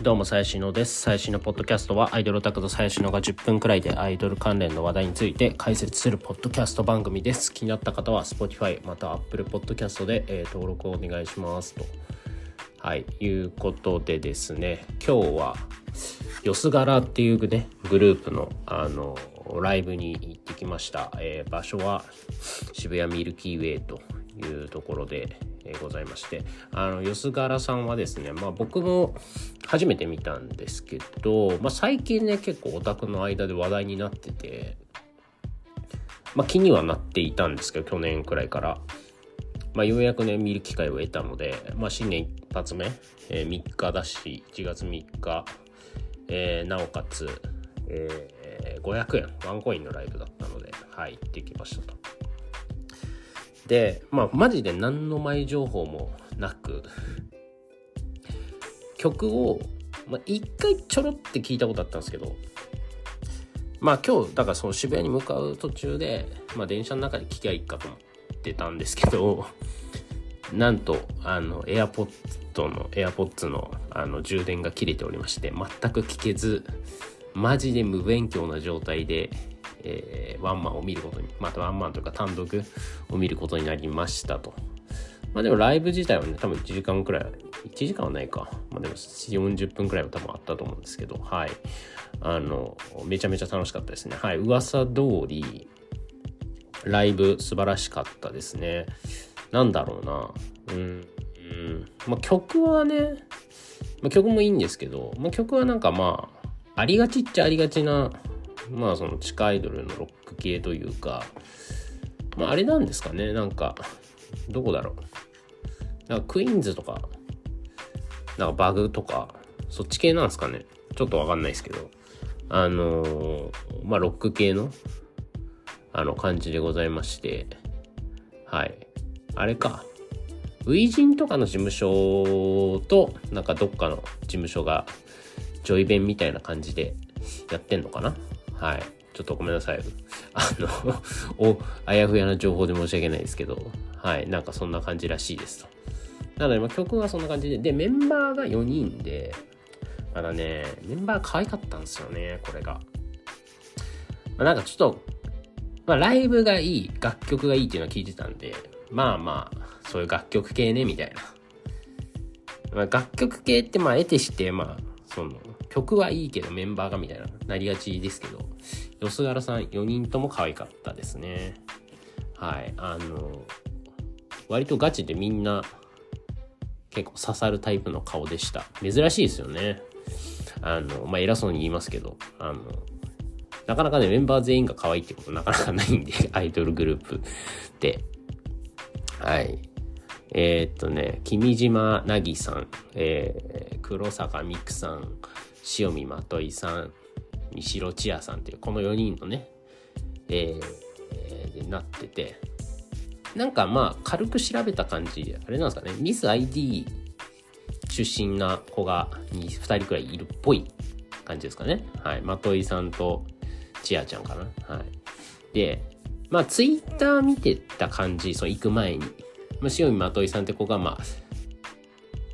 どうも、最新のです。最新のポッドキャストは、アイドルオタクと最新のが10分くらいでアイドル関連の話題について解説するポッドキャスト番組です。気になった方は、Spotify また Apple Podcast で、えー、登録をお願いしますと。はい、いうことでですね、今日は、よすがらっていうね、グループの、あの、ライブに行ってきました。えー、場所は渋谷ミルキーウェイというところで、ございましてあの吉柄さんはですね、まあ、僕も初めて見たんですけど、まあ、最近ね結構オタクの間で話題になってて、まあ、気にはなっていたんですけど去年くらいから、まあ、ようやくね見る機会を得たので、まあ、新年一発目、えー、3日だし1月3日、えー、なおかつ、えー、500円ワンコインのライブだったのではい行ってきましたと。でまあマジで何の前情報もなく曲を、まあ、一回ちょろって聞いたことあったんですけどまあ今日だからその渋谷に向かう途中で、まあ、電車の中で聞きゃいいかと思ってたんですけど なんとあの AirPods の AirPods のあの充電が切れておりまして全く聞けずマジで無勉強な状態でえー、ワンマンを見ることに、またワンマンというか単独を見ることになりましたと。まあでもライブ自体はね、多分1時間くらい、1時間はないか。まあでも40分くらいは多分あったと思うんですけど、はい。あの、めちゃめちゃ楽しかったですね。はい。噂通り、ライブ素晴らしかったですね。なんだろうな。うん。うん、まあ曲はね、まあ、曲もいいんですけど、まあ、曲はなんかまあ、ありがちっちゃありがちなまあその地下アイドルのロック系というか、まああれなんですかね、なんか、どこだろう。なんかクイーンズとか、なんかバグとか、そっち系なんですかね。ちょっとわかんないですけど、あのー、まあロック系の、あの感じでございまして、はい。あれか。ウイジンとかの事務所と、なんかどっかの事務所が、ジョイベンみたいな感じでやってんのかなはい。ちょっとごめんなさい。あの お、あやふやな情報で申し訳ないですけど、はい。なんかそんな感じらしいですと。なので、ま、曲はそんな感じで、で、メンバーが4人で、まだね、メンバー可愛かったんですよね、これが。まあ、なんかちょっと、まあ、ライブがいい、楽曲がいいっていうのは聞いてたんで、まあまあ、そういう楽曲系ね、みたいな。まあ、楽曲系って、まあ、得てして、まあ、その、曲はいいけどメンバーがみたいな、なりがちですけど、吉原さん4人とも可愛かったですね。はい。あの、割とガチでみんな結構刺さるタイプの顔でした。珍しいですよね。あの、まあ、偉そうに言いますけど、あの、なかなかね、メンバー全員が可愛いってことなかなかないんで、アイドルグループで。はい。えー、っとね、君島なぎさん、えー、黒坂美久さん、塩見まといさん、三代千也さんっていうこの4人のね、えー、えー、なってて、なんかまあ軽く調べた感じ、あれなんですかね、ミス ID 出身な子が 2, 2人くらいいるっぽい感じですかね。はい。まといさんと千也ちゃんかな。はい。で、まあツイッター見てた感じ、その行く前に、まあ、塩見まといさんって子がまあ、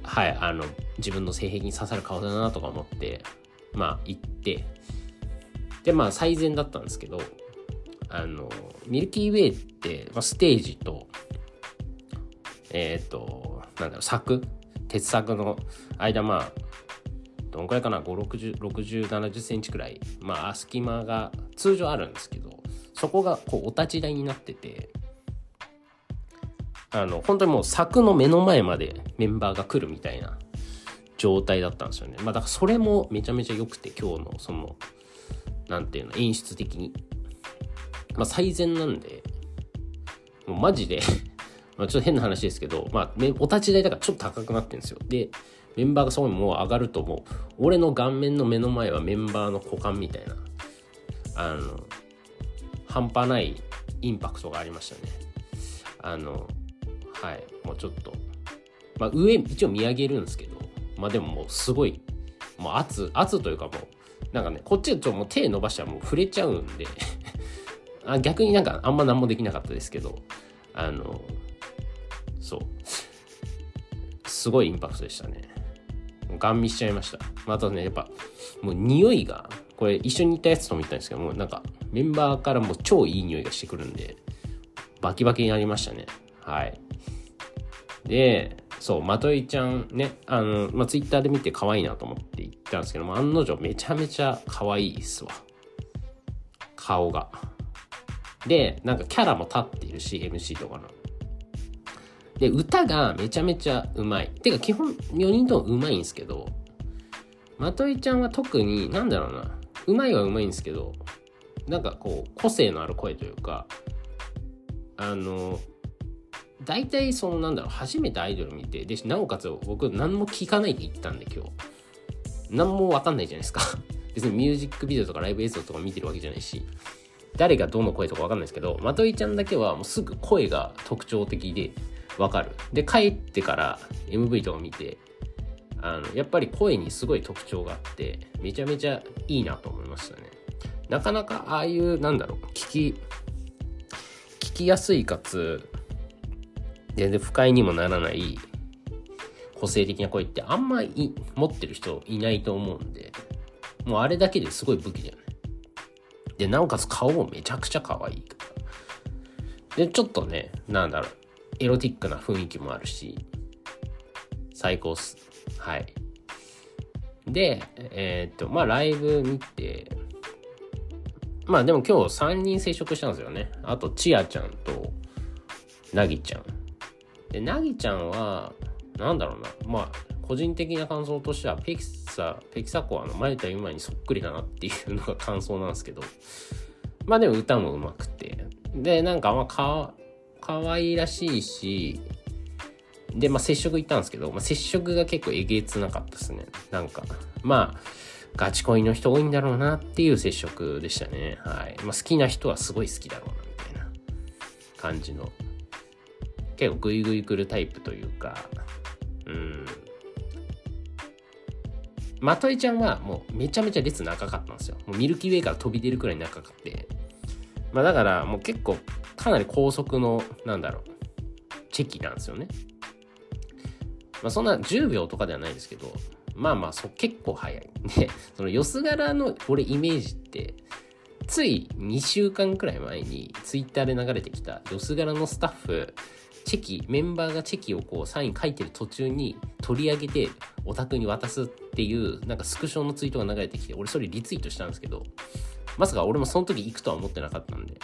はい、あの、自分の性癖に刺さる顔だなとか思って、まあ行って、で、まあ最善だったんですけど、あの、ミルキーウェイって、まあ、ステージと、えっ、ー、と、なんだろう、柵？鉄柵の間、まあ、どんくらいかな、5、60、60、70センチくらい、まあ、隙間が通常あるんですけど、そこがこうお立ち台になってて、あの、本当にもう柵の目の前までメンバーが来るみたいな状態だったんですよね。まあだからそれもめちゃめちゃ良くて今日のその、なんていうの、演出的に。まあ最善なんで、もうマジで まあちょっと変な話ですけど、まあお立ち台だからちょっと高くなってるんですよ。で、メンバーがそこにもう上がるともう、俺の顔面の目の前はメンバーの股間みたいな、あの、半端ないインパクトがありましたね。あの、はい、もうちょっと、まあ、上一応見上げるんですけど、まあでももうすごい、もう圧、圧というかもう、なんかね、こっちちょっともう手伸ばしたらもう触れちゃうんで。あ逆になんかあんま何もできなかったですけど、あの、そう。すごいインパクトでしたね。ガン見しちゃいました。またねやっぱもう匂いがこれ一緒にいたやつとも言ったんですけどもなんかメンバーからも超いい匂いがしてくるんでバキバキになりましたね。はい。でそうまといちゃんねあの、まあ、ツイッターで見て可愛いなと思って言ったんですけども案の定めちゃめちゃ可愛いっすわ。顔が。でなんかキャラも立っているし MC とかの。で歌がめちゃめちゃうまい。てか基本4人ともうまいんですけどまといちゃんは特になんだろうな。うまいはうまいんですけどなんかこう個性のある声というかあの大体そのなんだろう初めてアイドル見てでなおかつ僕何も聞かないって言ってたんで今日。何も分かんないじゃないですか。別にミュージックビデオとかライブ映像とか見てるわけじゃないし誰がどの声とか分かんないですけどまといちゃんだけはもうすぐ声が特徴的で分かる。で帰ってから MV とか見てあのやっぱり声にすごい特徴があってめちゃめちゃいいなと思いましたね。なかなかああいうなんだろう聞き聞きやすいかつ全然不快にもならない個性的な声ってあんまり持ってる人いないと思うんでもうあれだけですごい武器だよね。でなおかつ顔もめちゃくちゃ可愛いでちょっとねなんだろうエロティックな雰囲気もあるし最高っす。はい。でえー、っとまあライブ見てまあでも今日3人接触したんですよね。あとちあちゃんとなぎちゃん。でなぎちゃんはなんだろうな。まあ個人的な感想としてはペキサペキサコはあの前田ゆまにそっくりだなっていうのが感想なんですけど。まあでも歌もうまくて。でなんかまあか可愛らしいしでまあ接触行ったんですけど、まあ、接触が結構えげつなかったですね。なんかまあガチ恋の人多いんだろうなっていう接触でしたね。はい、まあ、好きな人はすごい好きだろうなみたいな感じの結構グイグイ来るタイプというかうんまといちゃんはもうめちゃめちゃ列長かったんですよ。もうミルキーウェイから飛び出るくらい長かって。まあだからもう結構かなり高速の、なんだろう、チェキなんですよね。まあそんな10秒とかではないですけど、まあまあそ結構早い。で、そのよす柄の俺イメージって、つい2週間くらい前にツイッターで流れてきたよす柄のスタッフチェキメンバーがチェキをこうサイン書いてる途中に取り上げてオタクに渡すっていうなんかスクショのツイートが流れてきて俺それリツイートしたんですけどまさか俺もその時行くとは思ってなかったんで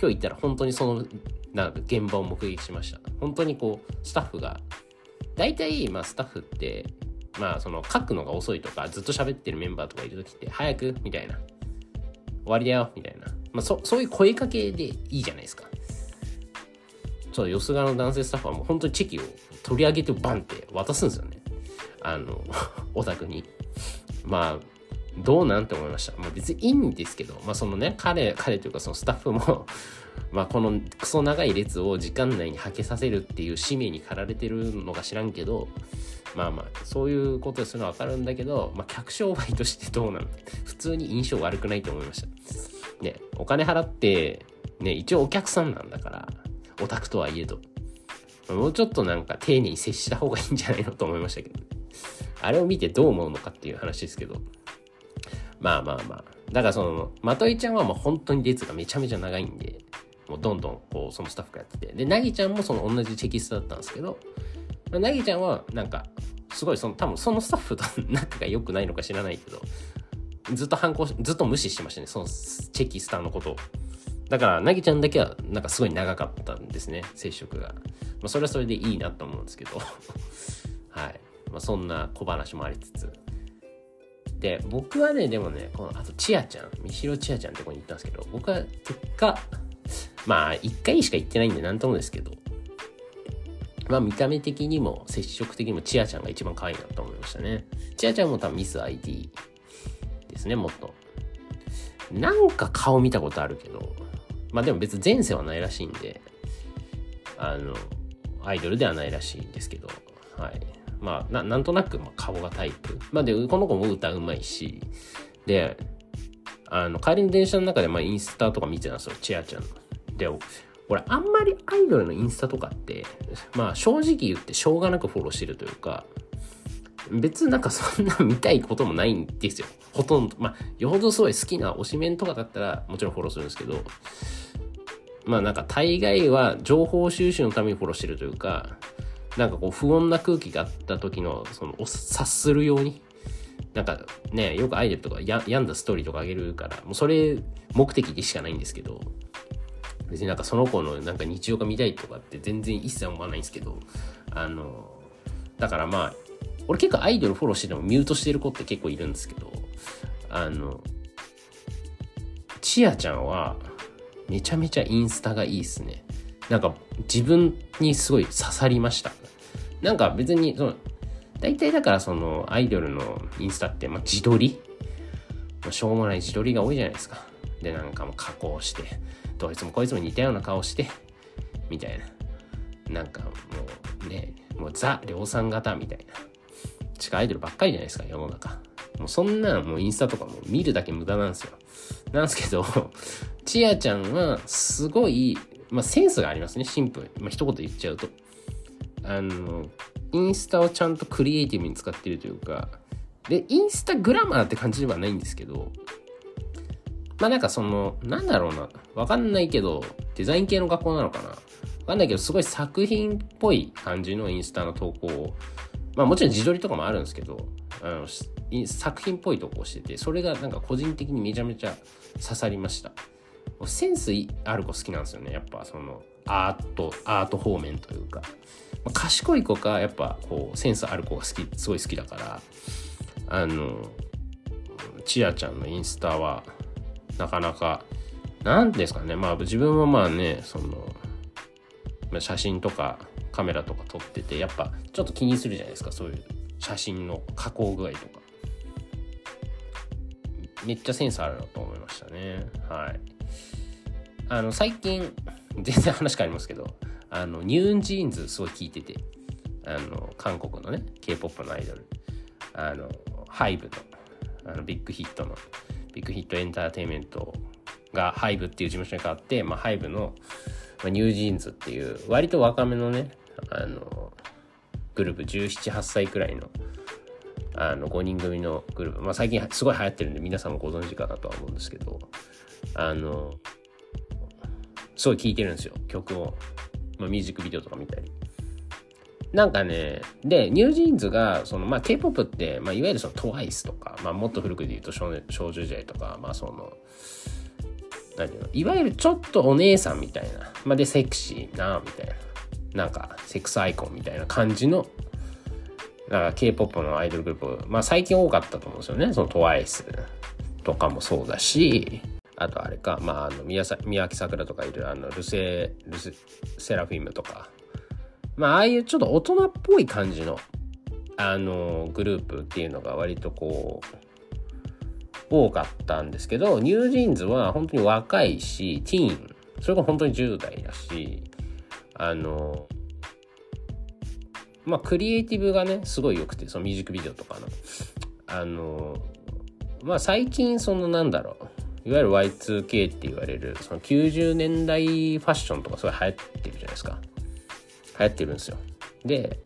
今日行ったら本当にそのなんか現場を目撃しました。本当にこうスタッフが大体まあスタッフってまあその書くのが遅いとかずっと喋ってるメンバーとかいる時って早くみたいな。終わりだよみたいな。まあそそういう声かけでいいじゃないですか。そう、よすがの男性スタッフはもう本当にチェキを取り上げてバンって渡すんですよね。あの、オタクに。まあ、どうなんて思いました。まあ別にいいんですけど、まあそのね、彼、彼というかそのスタッフも まあこのクソ長い列を時間内にはけさせるっていう使命に駆られてるのか知らんけど、まあまあ、そういうことするのはわかるんだけど、まあ客商売としてどうなの普通に印象悪くないと思いました。ね、お金払って、ね、一応お客さんなんだから、オタクとはいえど。もうちょっとなんか丁寧に接した方がいいんじゃないのと思いましたけど、あれを見てどう思うのかっていう話ですけど。まあまあまあ。だからその、まといちゃんはもう本当に列がめちゃめちゃ長いんで、もうどんどんこう、そのスタッフがやってて。で、なぎちゃんもその同じチェキストだったんですけど、なぎちゃんはなんか、すごいその、多分そのスタッフと仲が良くないのか知らないけど、ずっと反抗しずっと無視してましたね、そのチェキスターのことを。だから、なぎちゃんだけは、なんかすごい長かったんですね、接触が。まあ、それはそれでいいなと思うんですけど。はい。まあ、そんな小話もありつつ。で、僕はね、でもね、この、あと、ちあちゃん、みしろちあちゃんってこに行ったんですけど、僕は結果、まあ、一回しか行ってないんで、なんともですけど、まあ、見た目的にも、接触的にも、ちあちゃんが一番可愛いなと思いましたね。ちあちゃんも多分ミス ID ですね、もっと。なんか顔見たことあるけど、まあでも別に前世はないらしいんで、あの、アイドルではないらしいんですけど、はい。まあ、ななんとなく、ま、顔がタイプ。まあで、この子も歌うまいし、で、あの、帰りの電車の中で、まあ、インスタとか見てたんですよ、チアちゃんの。で、俺、あんまりアイドルのインスタとかって、まあ、正直言ってしょうがなくフォローしてるというか、別なんかそんな見たいこともないんですよ。ほとんど。まあ、よほどすごい好きな推しメンとかだったら、もちろんフォローするんですけど、まあなんか大概は情報収集のためにフォローしてるというか、なんかこう不穏な空気があった時の、その、察するように、なんかね、よくアイドルとかや病んだストーリーとかあげるから、もうそれ目的でしかないんですけど、別になんかその子のなんか日常が見たいとかって全然一切思わないんですけど、あの、だからまあ、俺結構アイドルフォローしててもミュートしてる子って結構いるんですけど、あの、ちあちゃんはめちゃめちゃインスタがいいっすね。なんか自分にすごい刺さりました。なんか別に、その、大体だからそのアイドルのインスタって、まあ、自撮り？しょうもない自撮りが多いじゃないですか。で、なんかもう加工して、どいつもこいつも似たような顔して、みたいな。なんかもうね、もうザ量産型みたいな。地下アイドルばっかりじゃないですか、世の中。もうそんなもうインスタとかも見るだけ無駄なんですよ。なんですけど、ちあちゃんはすごい、まあセンスがありますね、シンプルに。まあ一言言っちゃうと。あの、インスタをちゃんとクリエイティブに使ってるというか、で、インスタグラマーって感じではないんですけど、まあなんかその、なんだろうな、わかんないけど、デザイン系の学校なのかなわかんないけど、すごい作品っぽい感じのインスタの投稿を、まあもちろん自撮りとかもあるんですけど、あの作品っぽい投稿してて、それがなんか個人的にめちゃめちゃ刺さりました。センスある子好きなんですよね。やっぱそのアート、アート方面というか。まあ、賢い子か、やっぱこうセンスある子が好き、すごい好きだから、あの、ちあちゃんのインスタはなかなか、なんですかね、まあ自分はまあね、その、写真とかカメラとか撮ってて、やっぱちょっと気にするじゃないですか、そういう写真の加工具合とか。めっちゃセンスあるなと思いましたね。はい。あの、最近、全然話変わりますけど、あの、 NewJeans すごい聞いてて、あの、韓国のね、K-POP のアイドル、あの、 HYBE の、あの、 Big Hit の、 Big Hit Entertainment が HYBE っていう事務所に変わって、まあ、 HYBE の、まあ、 NewJeans っていう割と若めのねあのグループ1718歳くらいのあの5人組のグループ、まあ、最近すごい流行ってるんで皆さんもご存知かなとは思うんですけどあのすごい聴いてるんですよ曲を、まあ、ミュージックビデオとか見たり。なんかね、で、ニュージーンズが、その、まあ、K-POP って、まあ、いわゆるその TWICE とか、まあ、もっと古くで言うと少少女時代とか、まあ、その、何いわゆるちょっとお姉さんみたいな、まあ、で、セクシーな、みたいな、なんか、セックスアイコンみたいな感じの、なんか K-POP のアイドルグループ、まあ、最近多かったと思うんですよね。その TWICE とかもそうだし、あとあれか、まあ、あの宮脇さくらとかいるあのルセ LE SSERAFIM とか。まあ、ああいうちょっと大人っぽい感じの、あの、グループっていうのが割とこう、多かったんですけど、 NewJeans は本当に若いし、ティーン、それが本当に10代だし、あの、まあ、クリエイティブがね、すごい良くて、そのミュージックビデオとかの。あの、まあ、最近、そのなんだろう、いわゆる Y2K って言われる、その90年代ファッションとかすごい流行ってるじゃないですか。流行ってるんですよ。で、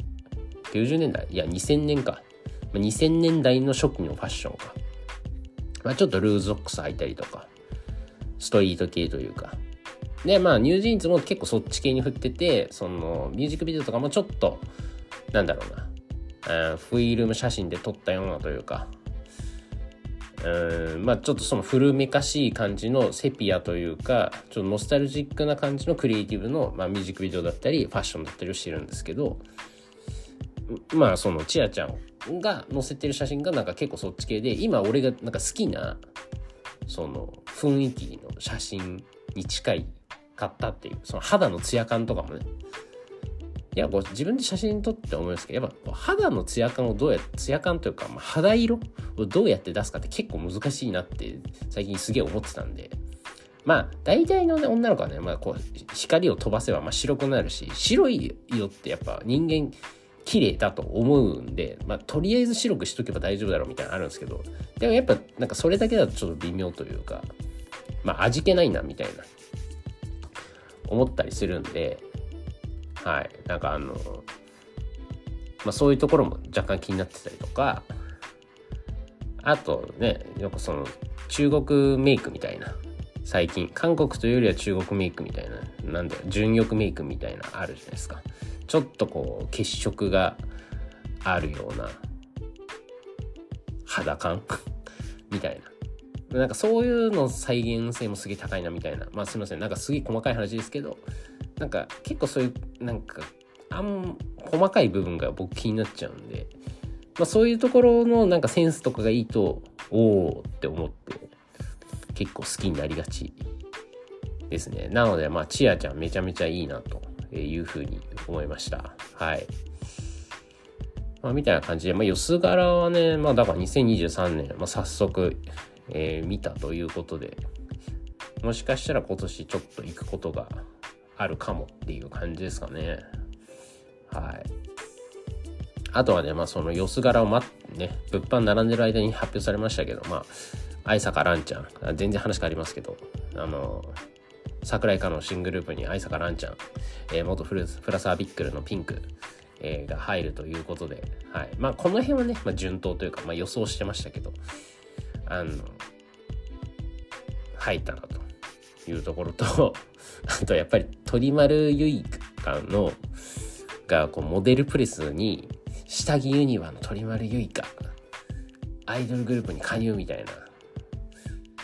90年代いや、2000年か。2000年代の初期のファッションか。まあ、ちょっとルーズソックス履いたりとか、ストリート系というか。で、まあ、ニュージーンズも結構そっち系に振ってて、その、ミュージックビデオとかもちょっと、なんだろうな、フィルム写真で撮ったようなというか、うんまあちょっとその古めかしい感じのセピアというかちょっとノスタルジックな感じのクリエイティブの、まあ、ミュージックビデオだったりファッションだったりをしてるんですけどまあそのちあちゃんが載せてる写真がなんか結構そっち系で今俺がなんか好きなその雰囲気の写真に近いかったっていうその肌のツヤ感とかもねいや、こう自分で写真撮って思いますけど、やっぱ肌のツヤ感をどうやって、ツヤ感というか、まあ、肌色をどうやって出すかって結構難しいなって最近すげえ思ってたんで、まあ、大体のね、女の子はね、まあ、こう、光を飛ばせば、まあ、白くなるし、白い色ってやっぱ人間、綺麗だと思うんで、まあ、とりあえず白くしとけば大丈夫だろうみたいなのあるんですけど、でもやっぱ、なんかそれだけだとちょっと微妙というか、まあ、味気ないな、みたいな、思ったりするんで、はい。なんかあの、まあ、そういうところも若干気になってたりとかあとねよくその中国メイクみたいな最近韓国というよりは中国メイクみたいななんだよ純欲メイクみたいなあるじゃないですかちょっとこう血色があるような肌感？みたいな。なんかそういうの再現性もすげえ高いなみたいな。まあすいません。なんかすげえ細かい話ですけどなんか結構そういうなんかあん細かい部分が僕気になっちゃうんで、まあ、そういうところのなんかセンスとかがいいとおおって思って結構好きになりがちですね。なのでまあちあちゃんめちゃめちゃいいなと。いうふうに思いましたはいまあ、みたいな感じで、まあ、よす柄はね、まあ、だから2023年、まあ、早速、えー、見たということで、もしかしたら今年ちょっと行くことがあるかもっていう感じですかね。はい。あとはね、まあそのよす柄を待ってね、物販並んでる間に発表されましたけど、まあ、愛坂蘭ちゃん、全然話変わりますけど、あの、桜井香の新グループに愛坂蘭ちゃん、えー、元フルフラサービックルのピンク、えー、が入るということで、はい。まあこの辺はね、まあ、順当というか、まあ予想してましたけど、あの、入ったなというところと、あとやっぱり鳥丸結花の、がこうモデルプレスに下着ユニバの鳥丸ゆいかアイドルグループに加入みたいな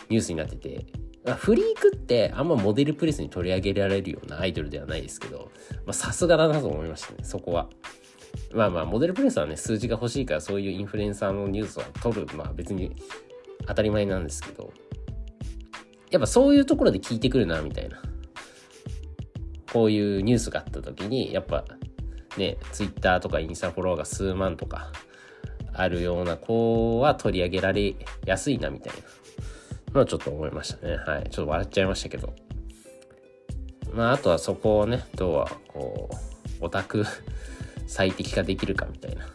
ニュースになっててフリークってあんまモデルプレスに取り上げられるようなアイドルではないですけどさすがだなと思いましたねそこは。まあまあモデルプレスはね数字が欲しいからそういうインフルエンサーのニュースは取るまあ別に当たり前なんですけどやっぱそういうところで聞いてくるなみたいな。こういうニュースがあった時にやっぱね、ツイッターとかインスタフォローが数万とかあるような子は取り上げられやすいなみたいな。のはちょっと思いましたね。はい。ちょっと笑っちゃいましたけど。まあ、あとはそこをね、どうは、こう、オタク 最適化できるかみたいな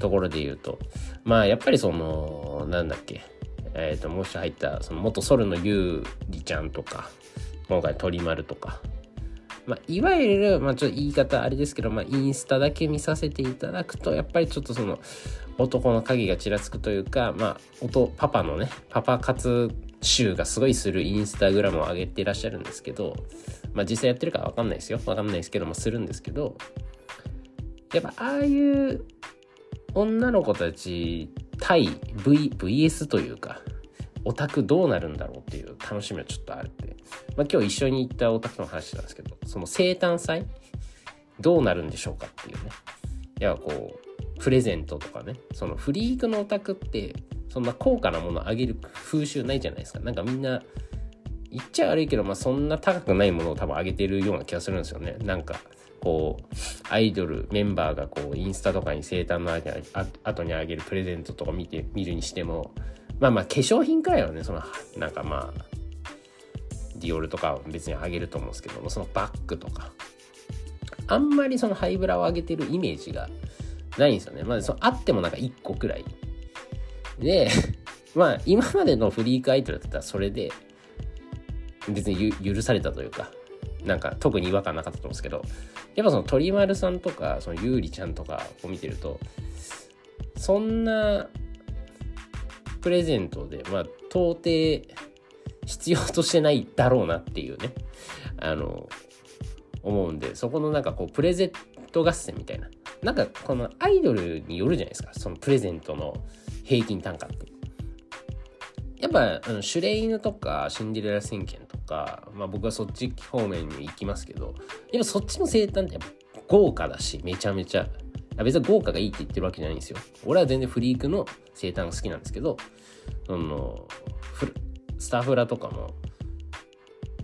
ところで言うと、まあ、やっぱりその、なんだっけ、えっ、ー、と、もし入った、その元ソルのゆうりちゃんとか、今回鳥丸とか、まあ、いわゆる、まあ、ちょっと言い方あれですけど、まあ、インスタだけ見させていただくと、やっぱりちょっとその、男の影がちらつくというか、まあ、音、パパのね、パパ活集がすごいするインスタグラムを上げていらっしゃるんですけど、まあ、実際やってるかわかんないですよ。わかんないですけども、するんですけど、やっぱ、ああいう女の子たち対 v、VS というか、オタクどうなるんだろうっていう楽しみはちょっとあるって。まあ、今日一緒に行ったオタクの話なんですけど、その生誕祭どうなるんでしょうかっていうね。いや、こう、プレゼントとかね、そのフリークのオタクって、そんな高価なものをあげる風習ないじゃないですか。なんかみんな、言っちゃ悪いけど、まあそんな高くないものを多分あげてるような気がするんですよね。なんか、こう、アイドル、メンバーがこう、インスタとかに生誕の後にあげるプレゼントとか見て、見るにしても、まあまあ化粧品くらいはね、その、なんかまあ、ディオールとかは別にあげると思うんですけども、そのバッグとか、あんまりそのハイブラを上げてるイメージがないんですよね。まあ、そのあってもなんか1個くらい。で、まあ、今までのフリークアイドルだったらそれで、別に許されたというか、なんか特に違和感なかったと思うんですけど、やっぱその鳥丸さんとか、そのゆうりちゃんとかを見てると、そんなプレゼントで、まあ、到底必要としてないだろうなっていうね、あの、思うんで、そこのなんかこう、プレゼント合戦みたいな。なんかこのアイドルによるじゃないですか、そのプレゼントの平均単価って。やっぱ、あのシュレイヌとかシンデレラ宣言とか、まあ僕はそっち方面に行きますけど、やっぱそっちの生誕ってやっぱ豪華だし、めちゃめちゃ別に豪華がいいって言ってるわけじゃないんですよ。俺は全然フリークの生誕が好きなんですけど、その、スタッフラとかも、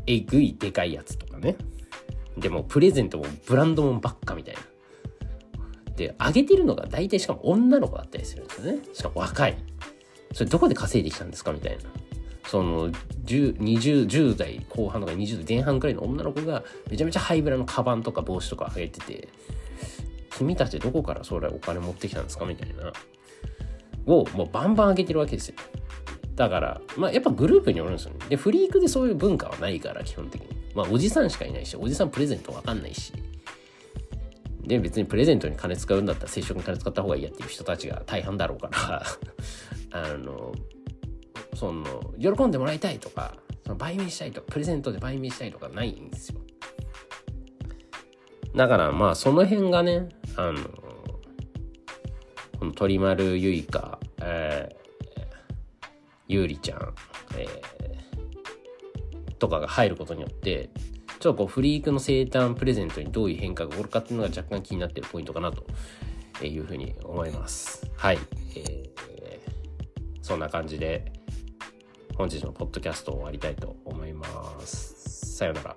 えぐいでかいやつとかね。でも、プレゼントもブランドもばっかみたいな。で、あげてるのが大体しかも女の子だったりするんですよね。しかも若い。それどこで稼いできたんですかみたいな。その10、20、10代後半とか20代前半くらいの女の子がめちゃめちゃハイブラのカバンとか帽子とかあげてて、君たちどこからそれお金持ってきたんですかみたいな。をもうバンバン上げてるわけですよ。だから、まあやっぱグループによるんですよね。で、フリークでそういう文化はないから、基本的に。まあおじさんしかいないし、おじさんプレゼントわかんないし。で別にプレゼントに金使うんだったら接触に金使った方がいいやっていう人たちが大半だろうから あのその喜んでもらいたいとかその売名したいとかプレゼントで売名したいとかないんですよだからまあその辺がねあの鳥丸ゆいか、えー、ゆうりちゃん、えー、とかが入ることによってちょっとこうフリークの生誕プレゼントにどういう変化が起こるかっていうのが若干気になってるポイントかなというふうに思います。はい。えー、そんな感じで本日のポッドキャストを終わりたいと思います。さようなら。